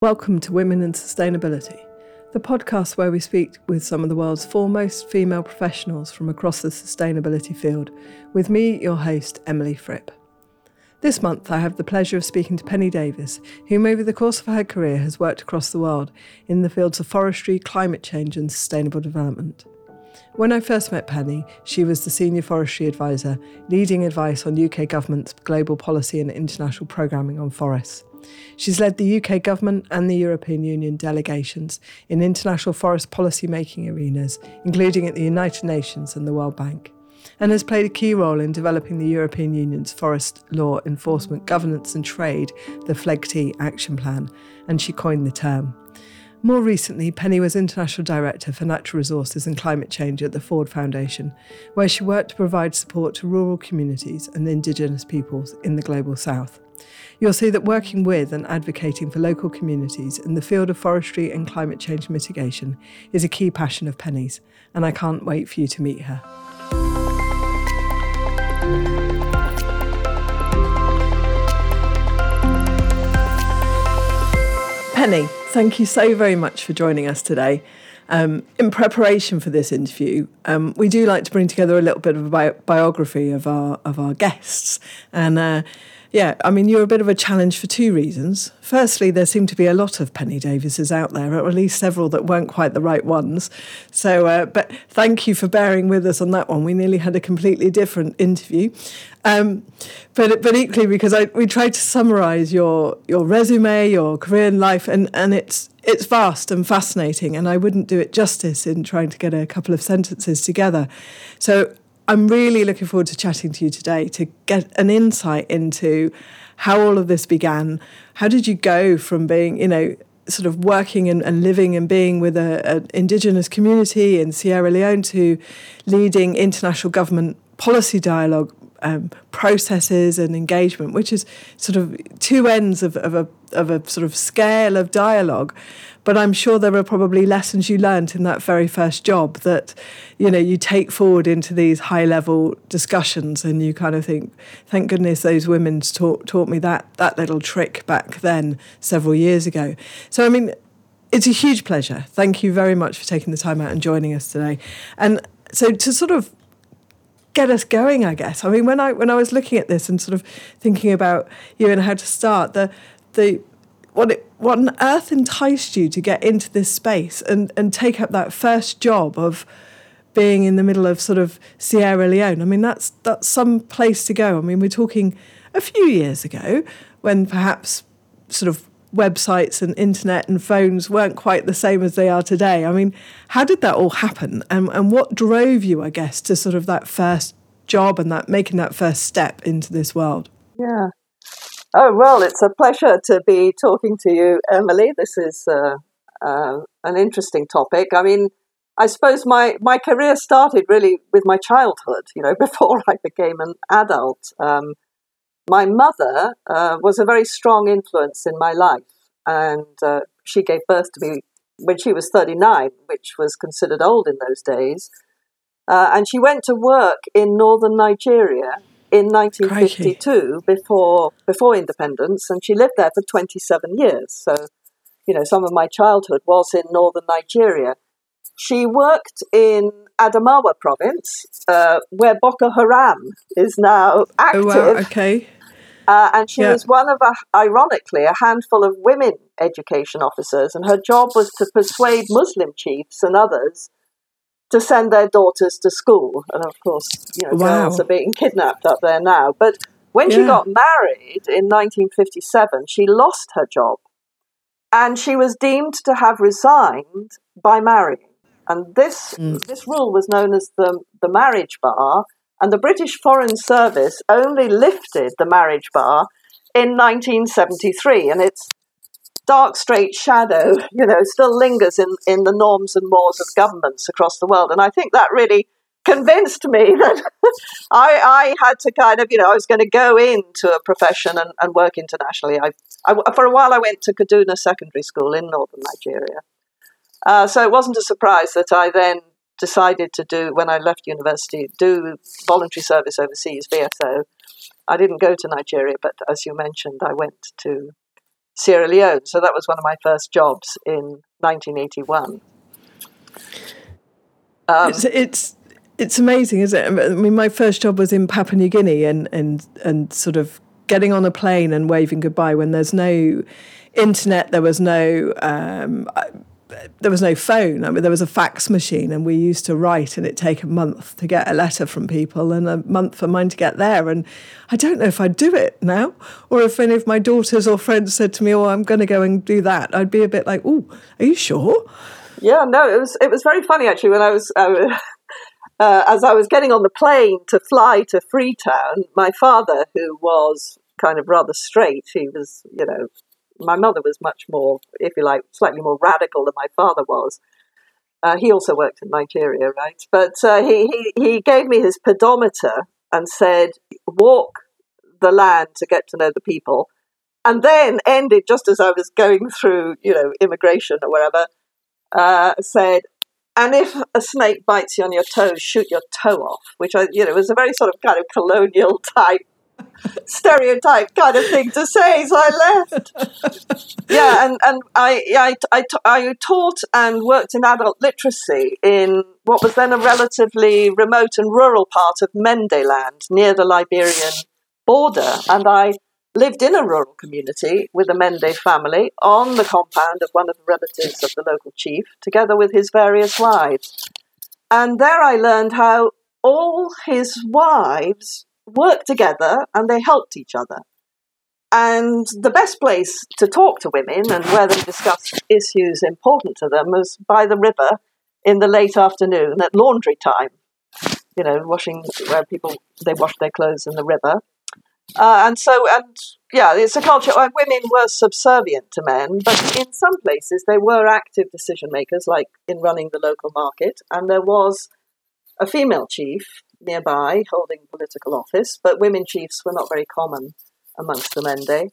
Welcome to Women in Sustainability, the podcast where we speak with some of the world's foremost female professionals from across the sustainability field, with me, your host, Emily Fripp. This month, I have the pleasure of speaking to Penny Davies, whom over the course of her career has worked across the world in the fields of forestry, climate change, and sustainable development. When I first met Penny, she was the Senior Forestry Advisor, leading advice on UK Government's global policy and international programming on forests. She's led the UK government and the European Union delegations in international forest policy making arenas, including at the United Nations and the World Bank, and has played a key role in developing the European Union's Forest Law Enforcement Governance and Trade, the FLEGT Action Plan, and she coined the term. More recently, Penny was International Director for Natural Resources and Climate Change at the Ford Foundation, where she worked to provide support to rural communities and Indigenous peoples in the Global South. You'll see that working with and advocating for local communities in the field of forestry and climate change mitigation is a key passion of Penny's, and I can't wait for you to meet her. Penny, thank you so very much for joining us today. Um, in preparation for this interview, um, we do like to bring together a little bit of a bi- biography of our of our guests, and uh, yeah, I mean, you're a bit of a challenge for two reasons. Firstly, there seem to be a lot of Penny Davises out there, or at least several that weren't quite the right ones. So, uh, but thank you for bearing with us on that one. We nearly had a completely different interview. Um, but but equally because I, we tried to summarise your your resume, your career in life, and, and it's it's vast and fascinating, and I wouldn't do it justice in trying to get a couple of sentences together. So I'm really looking forward to chatting to you today to get an insight into how all of this began. How did you go from being, you know, sort of working and, and living and being with an indigenous community in Sierra Leone to leading international government policy dialogue um, processes and engagement, which is sort of two ends of, of, a, of a sort of scale of dialogue. But I'm sure there are probably lessons you learned in that very first job that, you know, you take forward into these high level discussions and you kind of think, thank goodness those women taught, taught me that, that little trick back then several years ago. So, I mean, it's a huge pleasure. Thank you very much for taking the time out and joining us today. And so to sort of get us going, I guess. I mean, when I when I was looking at this and sort of thinking about you and how to start, the the what it, what on earth enticed you to get into this space and and take up that first job of being in the middle of sort of Sierra Leone? I mean, that's that's some place to go. I mean, we're talking a few years ago when perhaps sort of websites and internet and phones weren't quite the same as they are today. I mean, how did that all happen? And, and what drove you, I guess, to sort of that first job and that making that first step into this world? Yeah. Oh, well, it's a pleasure to be talking to you, Emily. This is uh, uh, an interesting topic. I mean, I suppose my, my career started really with my childhood, you know, before I became an adult. Um, my mother uh, was a very strong influence in my life, and uh, she gave birth to me when she was 39, which was considered old in those days. Uh, and she went to work in northern Nigeria in 1952 Crikey. before before independence, and she lived there for 27 years. So, you know, some of my childhood was in northern Nigeria. She worked in Adamawa province, uh, where Boko Haram is now active. Oh, wow. Okay. Uh, and she yeah. was one of, a, ironically, a handful of women education officers, and her job was to persuade Muslim chiefs and others to send their daughters to school. And of course, you know, wow. girls are being kidnapped up there now. But when yeah. she got married in 1957, she lost her job, and she was deemed to have resigned by marrying. And this mm. this rule was known as the the marriage bar and the British Foreign Service only lifted the marriage bar in 1973, and its dark, straight shadow, you know, still lingers in, in the norms and mores of governments across the world. And I think that really convinced me that I, I had to kind of, you know, I was going to go into a profession and, and work internationally. I, I, for a while, I went to Kaduna Secondary School in northern Nigeria. Uh, so it wasn't a surprise that I then decided to do when I left university, do voluntary service overseas, VSO. I didn't go to Nigeria, but as you mentioned, I went to Sierra Leone. So that was one of my first jobs in 1981. Um, it's, it's it's amazing, isn't it? I mean, my first job was in Papua New Guinea, and and and sort of getting on a plane and waving goodbye when there's no internet, there was no. Um, there was no phone. I mean, there was a fax machine, and we used to write, and it take a month to get a letter from people, and a month for mine to get there. And I don't know if I'd do it now, or if any of my daughters or friends said to me, "Oh, I'm going to go and do that," I'd be a bit like, "Oh, are you sure?" Yeah, no, it was it was very funny actually when I was. Uh, uh, as I was getting on the plane to fly to Freetown, my father, who was kind of rather straight, he was, you know, my mother was much more, if you like, slightly more radical than my father was. Uh, he also worked in Nigeria, right? But uh, he, he, he gave me his pedometer and said, walk the land to get to know the people. And then ended just as I was going through, you know, immigration or wherever, uh, said, and if a snake bites you on your toes, shoot your toe off, which I, you know, was a very sort of kind of colonial type stereotype kind of thing to say, so I left. yeah, and, and I, I, I, I taught and worked in adult literacy in what was then a relatively remote and rural part of Mende Land, near the Liberian border. And I lived in a rural community with a Mende family on the compound of one of the relatives of the local chief, together with his various wives. And there I learned how all his wives worked together and they helped each other. And the best place to talk to women and where they discuss issues important to them was by the river in the late afternoon at laundry time. You know, washing where people they wash their clothes in the river. Uh, and so, and yeah, it's a culture where women were subservient to men, but in some places they were active decision makers, like in running the local market. And there was a female chief nearby holding political office, but women chiefs were not very common amongst the Mende.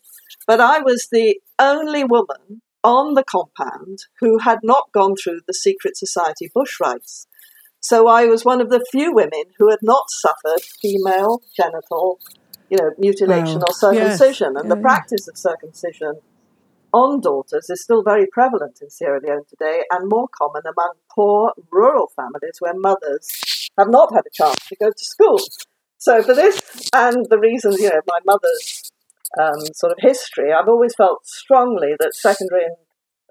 But I was the only woman on the compound who had not gone through the secret society bush rites. So I was one of the few women who had not suffered female genital, you know, mutilation wow. or circumcision. Yes. And yeah. the practice of circumcision on daughters is still very prevalent in Sierra Leone today and more common among poor rural families where mothers have not had a chance to go to school. So for this and the reasons, you know, my mother's um, sort of history, I've always felt strongly that secondary and,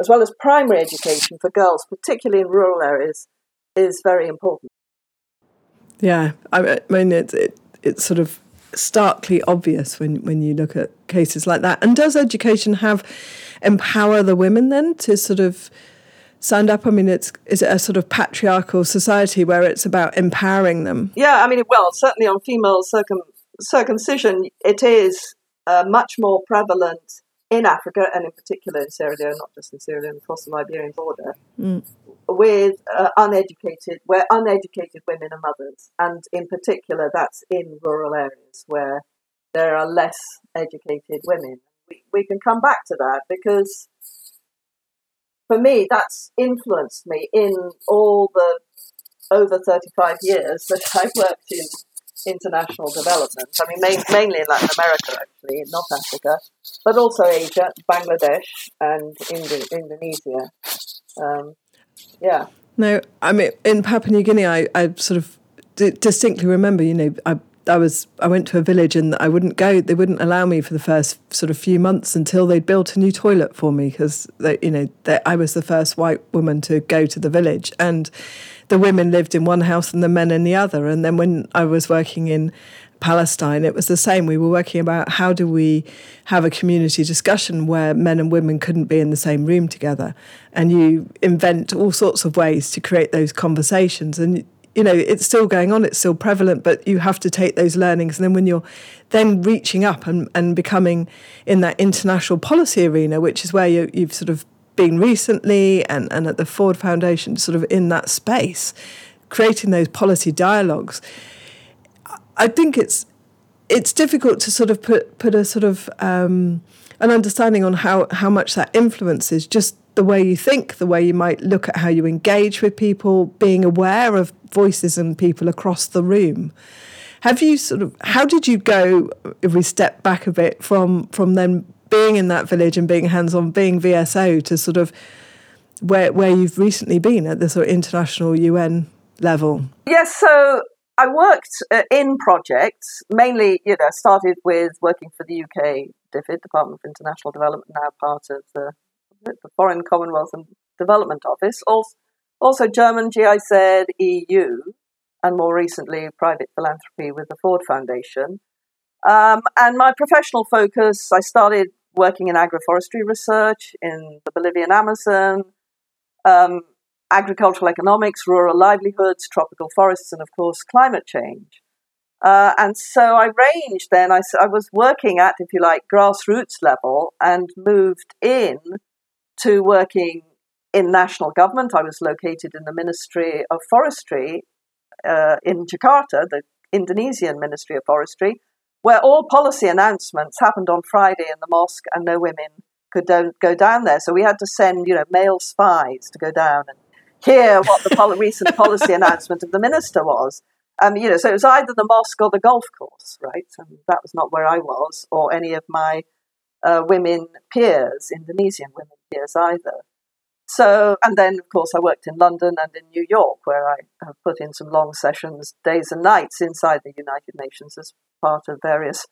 as well as primary education for girls, particularly in rural areas, is very important. Yeah, I mean, it's it, it's sort of starkly obvious when when you look at cases like that. And does education have empower the women then to sort of stand up? I mean, it's is it a sort of patriarchal society where it's about empowering them? Yeah, I mean, well, certainly on female circum- circumcision, it is uh, much more prevalent in Africa and in particular in Sierra Leone, not just in Sierra Leone, across the Liberian border, mm. with uh, uneducated, where uneducated women are mothers, and in particular, that's in rural areas where there are less educated women. We, we can come back to that because for me, that's influenced me in all the over 35 years that I've worked in international development. I mean, main, mainly in Latin America, actually, not Africa, but also Asia, Bangladesh, and Indo- Indonesia. Um, yeah. No, I mean, in Papua New Guinea, I, I sort of d- distinctly remember, you know, I I was I went to a village and I wouldn't go. They wouldn't allow me for the first sort of few months until they'd built a new toilet for me because you know they, I was the first white woman to go to the village, and the women lived in one house and the men in the other. And then when I was working in Palestine, it was the same. We were working about how do we have a community discussion where men and women couldn't be in the same room together, and you invent all sorts of ways to create those conversations and you know it's still going on it's still prevalent but you have to take those learnings. And then when you're then reaching up and, and becoming in that international policy arena which is where you, you've sort of been recently and, and at the ford foundation sort of in that space creating those policy dialogues i think it's it's difficult to sort of put put a sort of um, an understanding on how how much that influences just the way you think, the way you might look at how you engage with people, being aware of voices and people across the room. Have you sort of how did you go if we step back a bit from from then being in that village and being hands on, being VSO to sort of where where you've recently been at the sort of international UN level? Yes, so I worked uh, in projects mainly. You know, started with working for the UK DFID, Department of International Development, now part of the, the Foreign Commonwealth and Development Office. Also, also German GIZ EU, and more recently private philanthropy with the Ford Foundation. Um, and my professional focus, I started working in agroforestry research in the Bolivian Amazon, um, agricultural economics, rural livelihoods, tropical forests, and of course, climate change. Uh, and so I ranged then, I, I was working at, if you like, grassroots level and moved in to working in national government. I was located in the Ministry of Forestry uh, in Jakarta, the Indonesian Ministry of Forestry, where all policy announcements happened on Friday in the mosque and no women could go down there. So we had to send, you know, male spies to go down and hear what the pol- recent policy announcement of the minister was. Um, you know, so it was either the mosque or the golf course, right? And that was not where I was, or any of my uh, women peers, Indonesian women peers either. So, and then of course I worked in London and in New York, where I have put in some long sessions, days and nights inside the United Nations as part of various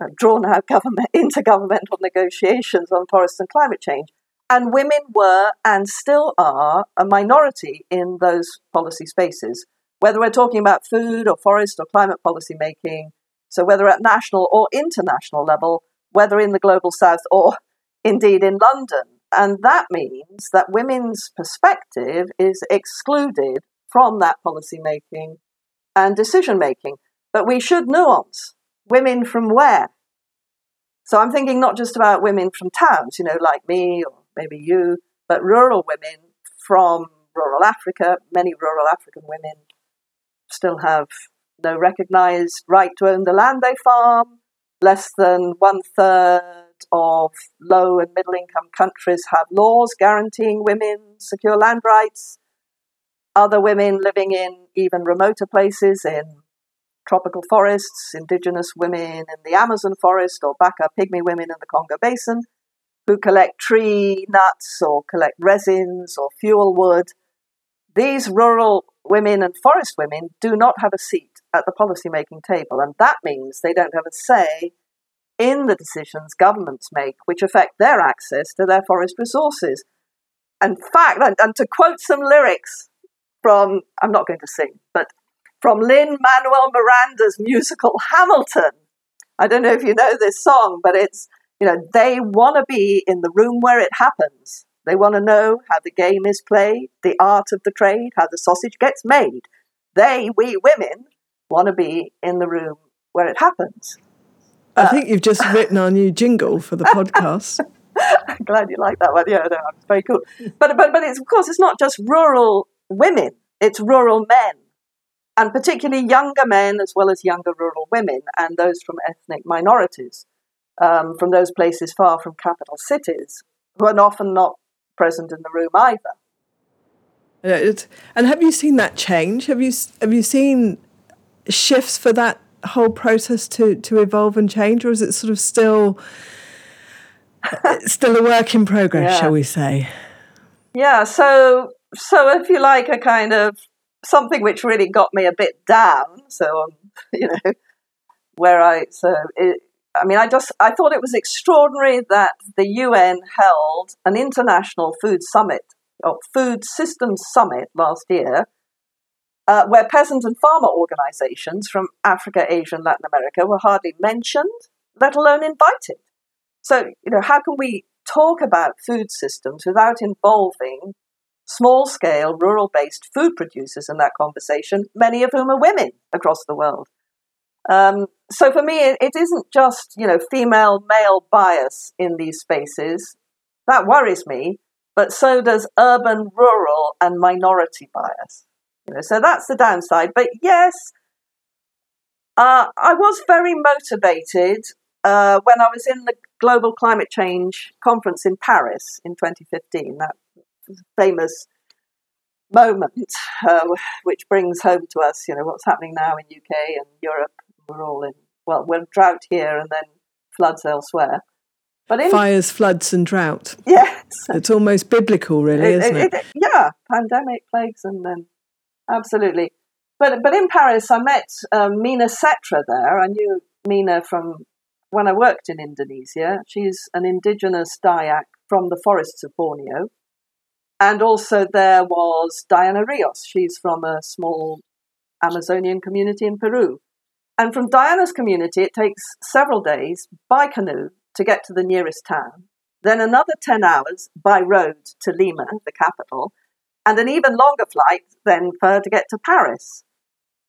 uh, drawn out government intergovernmental negotiations on forest and climate change. And women were and still are a minority in those policy spaces, whether we're talking about food or forest or climate policy making. So, whether at national or international level, whether in the global south or indeed in London. And that means that women's perspective is excluded from that policy making and decision making. But we should nuance women from where? So I'm thinking not just about women from towns, you know, like me or maybe you, but rural women from rural Africa. Many rural African women still have no recognized right to own the land they farm. Less than one third of low and middle income countries have laws guaranteeing women secure land rights. Other women living in even remoter places in tropical forests, indigenous women in the Amazon forest, or Baka pygmy women in the Congo basin who collect tree nuts or collect resins or fuel wood. These rural women and forest women do not have a seat at the policy-making table, and that means they don't have a say in the decisions governments make which affect their access to their forest resources. In fact, and, and to quote some lyrics from, I'm not going to sing, but from Lin Manuel Miranda's musical Hamilton. I don't know if you know this song, but it's, you know, they want to be in the room where it happens. They want to know how the game is played, the art of the trade, how the sausage gets made. They, we women, want to be in the room where it happens. I uh, think you've just written our new jingle for the podcast. I'm glad you like that one. Yeah, no, it's very cool. But but but it's of course it's not just rural women; it's rural men and particularly younger men as well as younger rural women and those from ethnic minorities um, from those places far from capital cities who are often not present in the room either. and have you seen that change? Have you have you seen shifts for that whole process to to evolve and change, or is it sort of still still a work in progress, yeah. shall we say? Yeah. So so if you like, a kind of something which really got me a bit down. So, um, you know, where I, so it, I mean, I just, I thought it was extraordinary that the UN held an international food summit, or food systems summit last year, uh, where peasant and farmer organizations from Africa, Asia, and Latin America were hardly mentioned, let alone invited. So, you know, how can we talk about food systems without involving small scale, rural based food producers in that conversation, many of whom are women across the world. Um, so for me, it, it isn't just you know female male bias in these spaces that worries me, but so does urban, rural, and minority bias. You know, so that's the downside. But yes, uh, I was very motivated uh, when I was in the Global Climate Change Conference in Paris in 2015. That famous moment, uh, which brings home to us, you know, what's happening now in UK and Europe. We're all in, well, we're drought here and then floods elsewhere. But in, fires, floods, and drought. Yes, it's almost biblical, really, is isn't it, it? it? Yeah, pandemic, plagues, and then absolutely. But but in Paris, I met um, Mina Setra there. I knew Mina from when I worked in Indonesia. She's an indigenous Dayak from the forests of Borneo. And also there was Diana Rios. She's from a small Amazonian community in Peru. And from Diana's community, it takes several days by canoe to get to the nearest town, then another 10 hours by road to Lima, the capital, and an even longer flight then for her to get to Paris.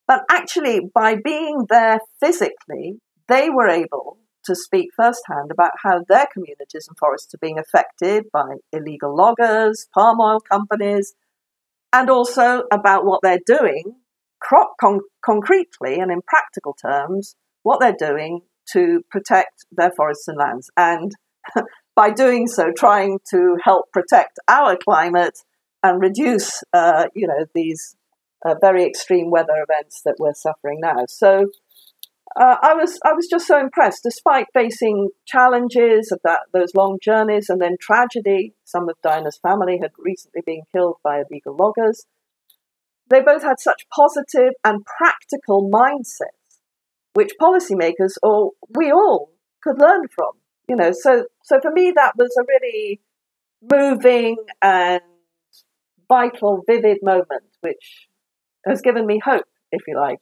But actually, by being there physically, they were able to speak firsthand about how their communities and forests are being affected by illegal loggers, palm oil companies, and also about what they're doing con- concretely and in practical terms, what they're doing to protect their forests and lands. And by doing so, trying to help protect our climate and reduce, uh, you know, these uh, very extreme weather events that we're suffering now. So uh, I was I was just so impressed, despite facing challenges of that those long journeys and then tragedy. Some of Diana's family had recently been killed by illegal loggers. They both had such positive and practical mindsets, which policymakers or we all could learn from. You know, so so for me that was a really moving and vital, vivid moment, which has given me hope, if you like.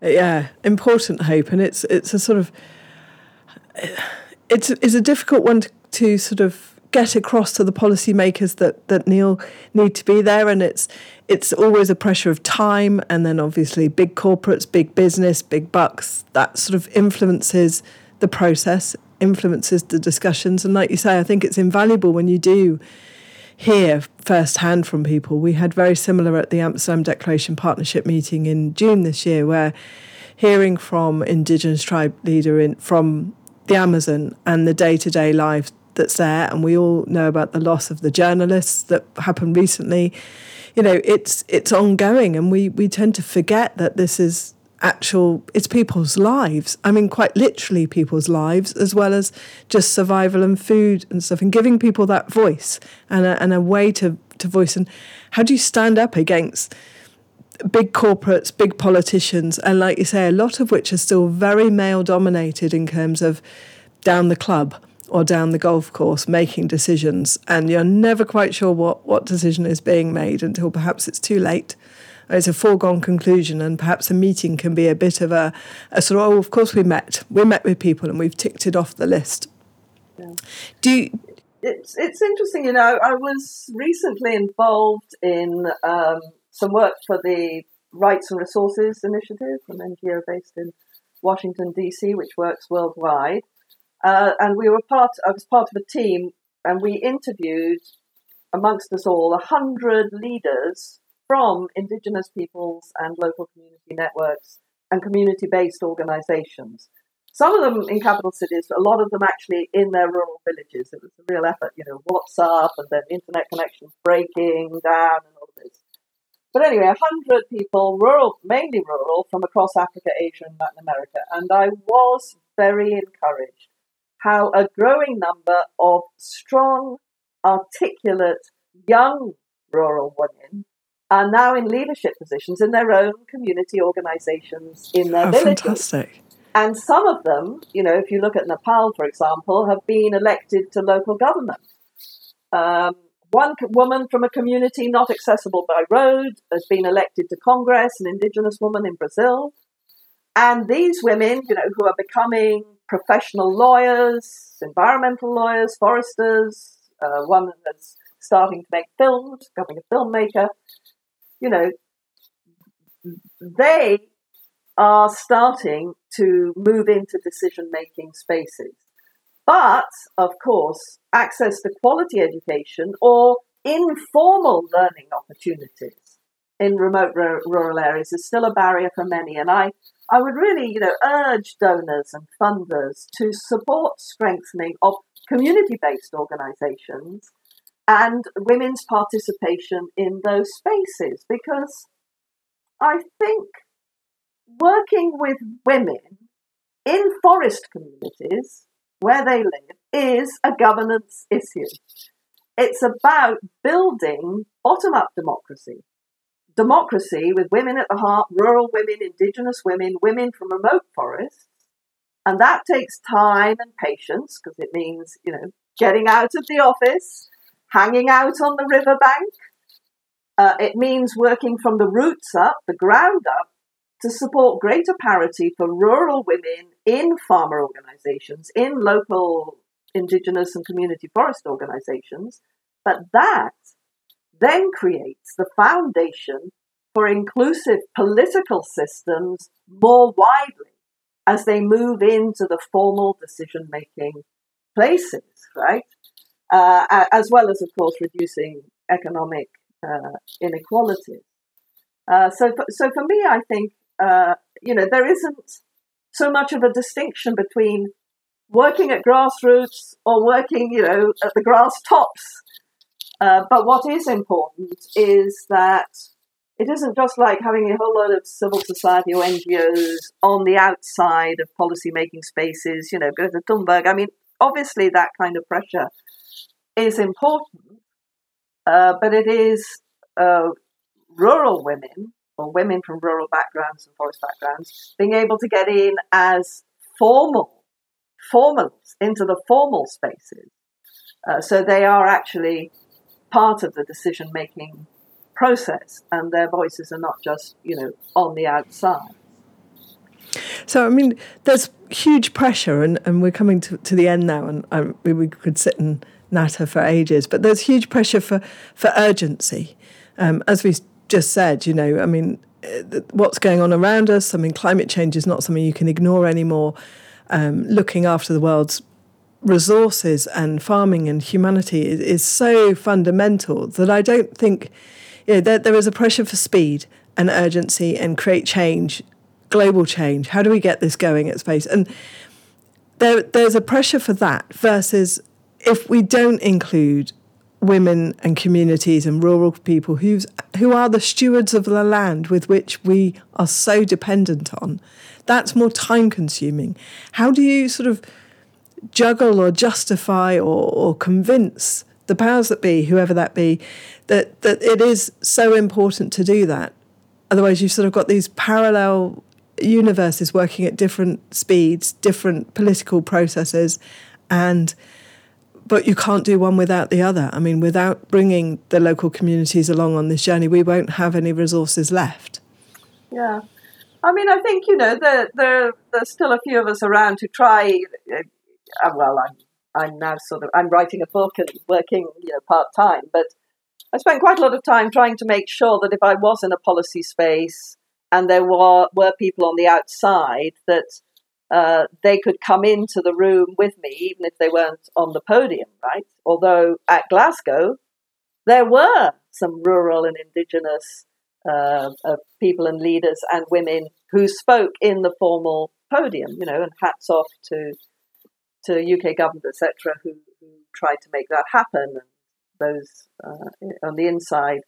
Yeah, important hope, and it's it's a sort of it's it's a difficult one to, to sort of get across to the policymakers that that Neil need to be there, and it's it's always a pressure of time, and then obviously big corporates, big business, big bucks that sort of influences the process, influences the discussions, and like you say, I think it's invaluable when you do hear firsthand from people. We had very similar at the Amsterdam Declaration Partnership meeting in June this year, where hearing from Indigenous tribe leader in from the Amazon and the day to day life that's there, and we all know about the loss of the journalists that happened recently. You know, it's it's ongoing, and we we tend to forget that this is actual it's people's lives. I mean quite literally people's lives as well as just survival and food and stuff and giving people that voice and a, and a way to to voice. And how do you stand up against big corporates big politicians? And like you say a lot of which are still very male dominated in terms of down the club or down the golf course making decisions and you're never quite sure what what decision is being made until perhaps it's too late it's a foregone conclusion, and perhaps a meeting can be a bit of a, a sort of, oh, of course we met. We met with people and we've ticked it off the list. Yeah. Do you, it's, it's interesting, you know, I was recently involved in um, some work for the Rights and Resources Initiative, an NGO based in Washington, D.C., which works worldwide. Uh, and we were part, I was part of a team, and we interviewed amongst us all a hundred leaders from Indigenous peoples and local community networks and community based organizations. Some of them in capital cities, a lot of them actually in their rural villages. It was a real effort, you know, WhatsApp and then internet connections breaking down and all this. But anyway, a hundred people, rural, mainly rural, from across Africa, Asia, and Latin America. And I was very encouraged how a growing number of strong, articulate, young rural women are now in leadership positions in their own community organizations in their oh, villages. Fantastic. And some of them, you know, if you look at Nepal, for example, have been elected to local government. Um, one woman from a community not accessible by road has been elected to Congress, an indigenous woman in Brazil. And these women, you know, who are becoming professional lawyers, environmental lawyers, foresters, uh, one that's starting to make films, becoming a filmmaker, you know, they are starting to move into decision making spaces. But, of course, access to quality education or informal learning opportunities in remote rural areas is still a barrier for many. And I, I would really, you know, urge donors and funders to support strengthening of community-based organizations and women's participation in those spaces because I think working with women in forest communities where they live is a governance issue. It's about building bottom up democracy. Democracy with women at the heart, rural women, indigenous women, women from remote forests. And that takes time and patience because it means, you know, getting out of the office, hanging out on the riverbank. Uh, it means working from the roots up, the ground up, to support greater parity for rural women in farmer organizations, in local indigenous and community forest organizations. But that then creates the foundation for inclusive political systems more widely as they move into the formal decision making places, right? Uh, as well as, of course, reducing economic uh, inequalities. Uh, so, for, so for me, I think uh, you know there isn't so much of a distinction between working at grassroots or working, you know, at the grass tops. Uh, but what is important is that it isn't just like having a whole lot of civil society or NGOs on the outside of policy making spaces, you know, Greta Thunberg. I mean, obviously that kind of pressure is important, uh, but it is uh, rural women or women from rural backgrounds and forest backgrounds being able to get in as formal, formals into the formal spaces. Uh, so they are actually part of the decision making process and their voices are not just, you know, on the outside. So, I mean, there's huge pressure, and, and we're coming to, to the end now, and I, we could sit and natter for ages, but there's huge pressure for, for urgency. Um, as we just said, you know, I mean, uh, what's going on around us, I mean, climate change is not something you can ignore anymore. Um, looking after the world's resources and farming and humanity is, is so fundamental that I don't think you know, there, there is a pressure for speed and urgency and create change, global change. How do we get this going at space? And there, there's a pressure for that versus if we don't include women and communities and rural people who's, who are the stewards of the land with which we are so dependent on, that's more time consuming. How do you sort of juggle or justify or, or convince the powers that be, whoever that be, that, that it is so important to do that. Otherwise, you've sort of got these parallel universes working at different speeds, different political processes, and but you can't do one without the other. I mean, without bringing the local communities along on this journey, we won't have any resources left. Yeah. I mean, I think, you know, there, there, there's still a few of us around who try, well, I'm I'm now sort of I'm writing a book and working you know part time, but I spent quite a lot of time trying to make sure that if I was in a policy space and there were were people on the outside that uh, they could come into the room with me, even if they weren't on the podium, right? Although at Glasgow, there were some rural and indigenous uh, uh, people and leaders and women who spoke in the formal podium, you know, and hats off to to UK government, etc., who, who tried to make that happen, and those uh, on the inside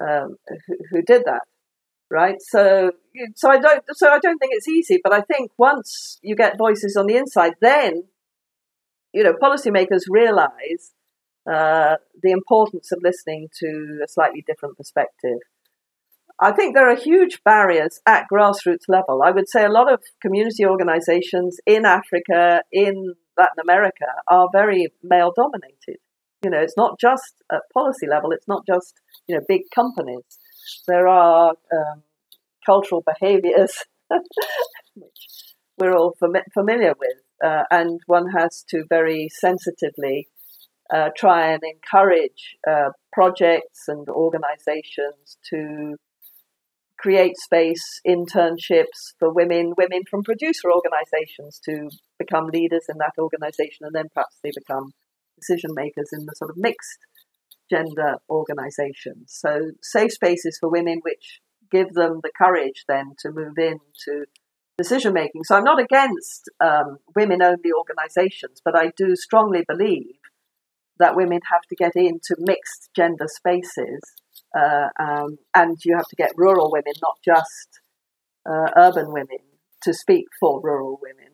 um, who, who, did that, right? So, so I don't, so I don't think it's easy, but I think once you get voices on the inside, then you know policymakers realise uh, the importance of listening to a slightly different perspective. I think there are huge barriers at grassroots level. I would say a lot of community organizations in Africa, in Latin America, are very male dominated. You know, it's not just at policy level, it's not just, you know, big companies. There are um, cultural behaviors which we're all fam- familiar with, uh, and one has to very sensitively uh, try and encourage uh, projects and organizations to create space, internships for women, women from producer organizations to become leaders in that organization, and then perhaps they become decision makers in the sort of mixed gender organizations. So, safe spaces for women, which give them the courage then to move into decision making. So, I'm not against um, women only organizations, but I do strongly believe that women have to get into mixed gender spaces uh, um, and you have to get rural women, not just uh, urban women, to speak for rural women.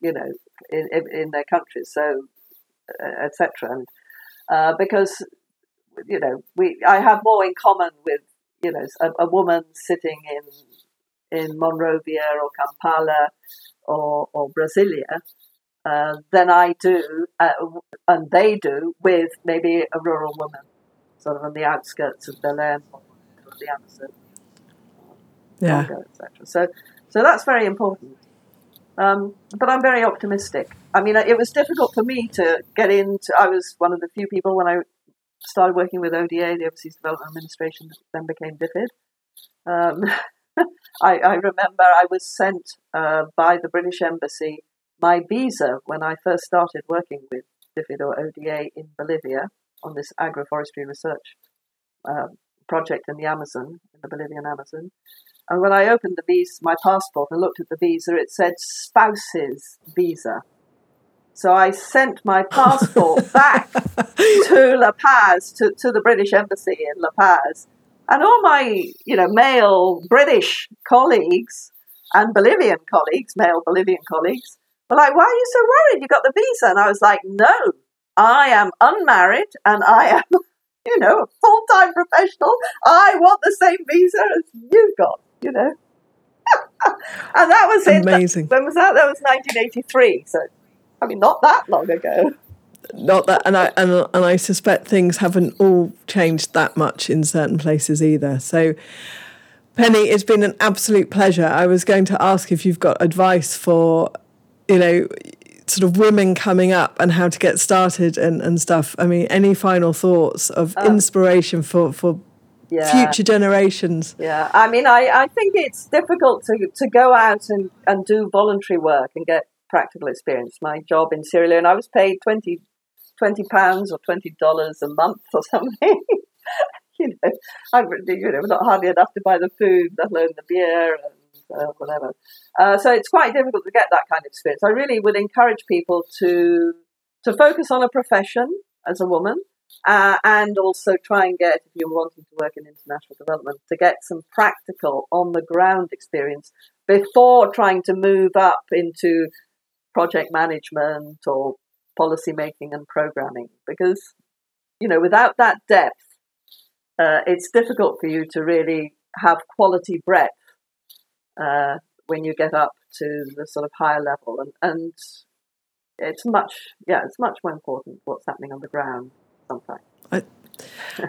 you know, in, in their countries. So, uh, etc. And uh, because you know, we I have more in common with you know a, a woman sitting in in Monrovia or Kampala or, or Brasilia uh, than I do, and they do with maybe a rural woman, sort of on the outskirts of Belém or the Amazon, yeah, etc. So, so that's very important. Um, but I'm very optimistic. I mean, it was difficult for me to get into. I was one of the few people when I started working with ODA, the Overseas Development Administration, then became DFID. Um, I, I, remember I was sent uh, by the British Embassy my visa when I first started working with DFID or ODA in Bolivia on this agroforestry research um, project in the Amazon, in the Bolivian Amazon. And when I opened the visa, my passport, and looked at the visa, it said spouse's visa. So I sent my passport back to La Paz, to, to the British Embassy in La Paz. And all my, you know, male British colleagues and Bolivian colleagues, male Bolivian colleagues, were like, why are you so worried? You got the visa. And I was like, no, I am unmarried and I am, you know, a full time professional. I want the same visa as you've got, you know. and that was Amazing. When was that? That was 1983. So, I mean, not that long ago. Not that, and I and, and I suspect things haven't all changed that much in certain places either. So, Penny, it's been an absolute pleasure. I was going to ask if you've got advice for you know, sort of women coming up and how to get started and, and stuff. I mean, any final thoughts of um, inspiration for, for yeah. future generations? Yeah, I mean, I, I think it's difficult to, to go out and, and do voluntary work and get practical experience. My job in Sierra Leone, I was paid 20, 20 pounds or $20 a month or something. you know, I, you know, not hardly enough to buy the food, let alone the beer and uh, whatever. Uh, so it's quite difficult to get that kind of experience. I really would encourage people to to focus on a profession as a woman, uh, and also try and get, if you're wanting to work in international development, to get some practical on the ground experience before trying to move up into project management or policy making and programming. Because you know, without that depth, uh, it's difficult for you to really have quality breadth uh, when you get up to the sort of higher level, and and it's much yeah, it's much more important what's happening on the ground sometimes. I,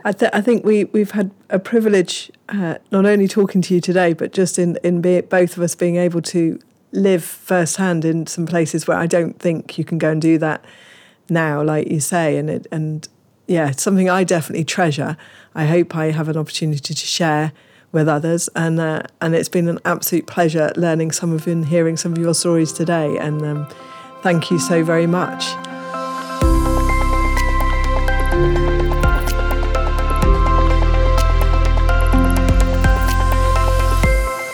I, th- I think we we've had a privilege uh, not only talking to you today, but just in in be, both of us being able to live firsthand in some places where I don't think you can go and do that now, like you say, and it and yeah, it's something I definitely treasure. I hope I have an opportunity to share with others. And uh, and it's been an absolute pleasure learning some of and hearing some of your stories today. And um, thank you so very much.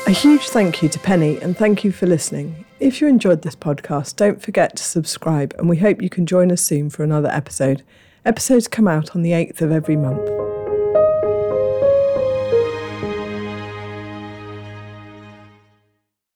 A huge thank you to Penny and thank you for listening. If you enjoyed this podcast, don't forget to subscribe and we hope you can join us soon for another episode. Episodes come out on the 8th of every month.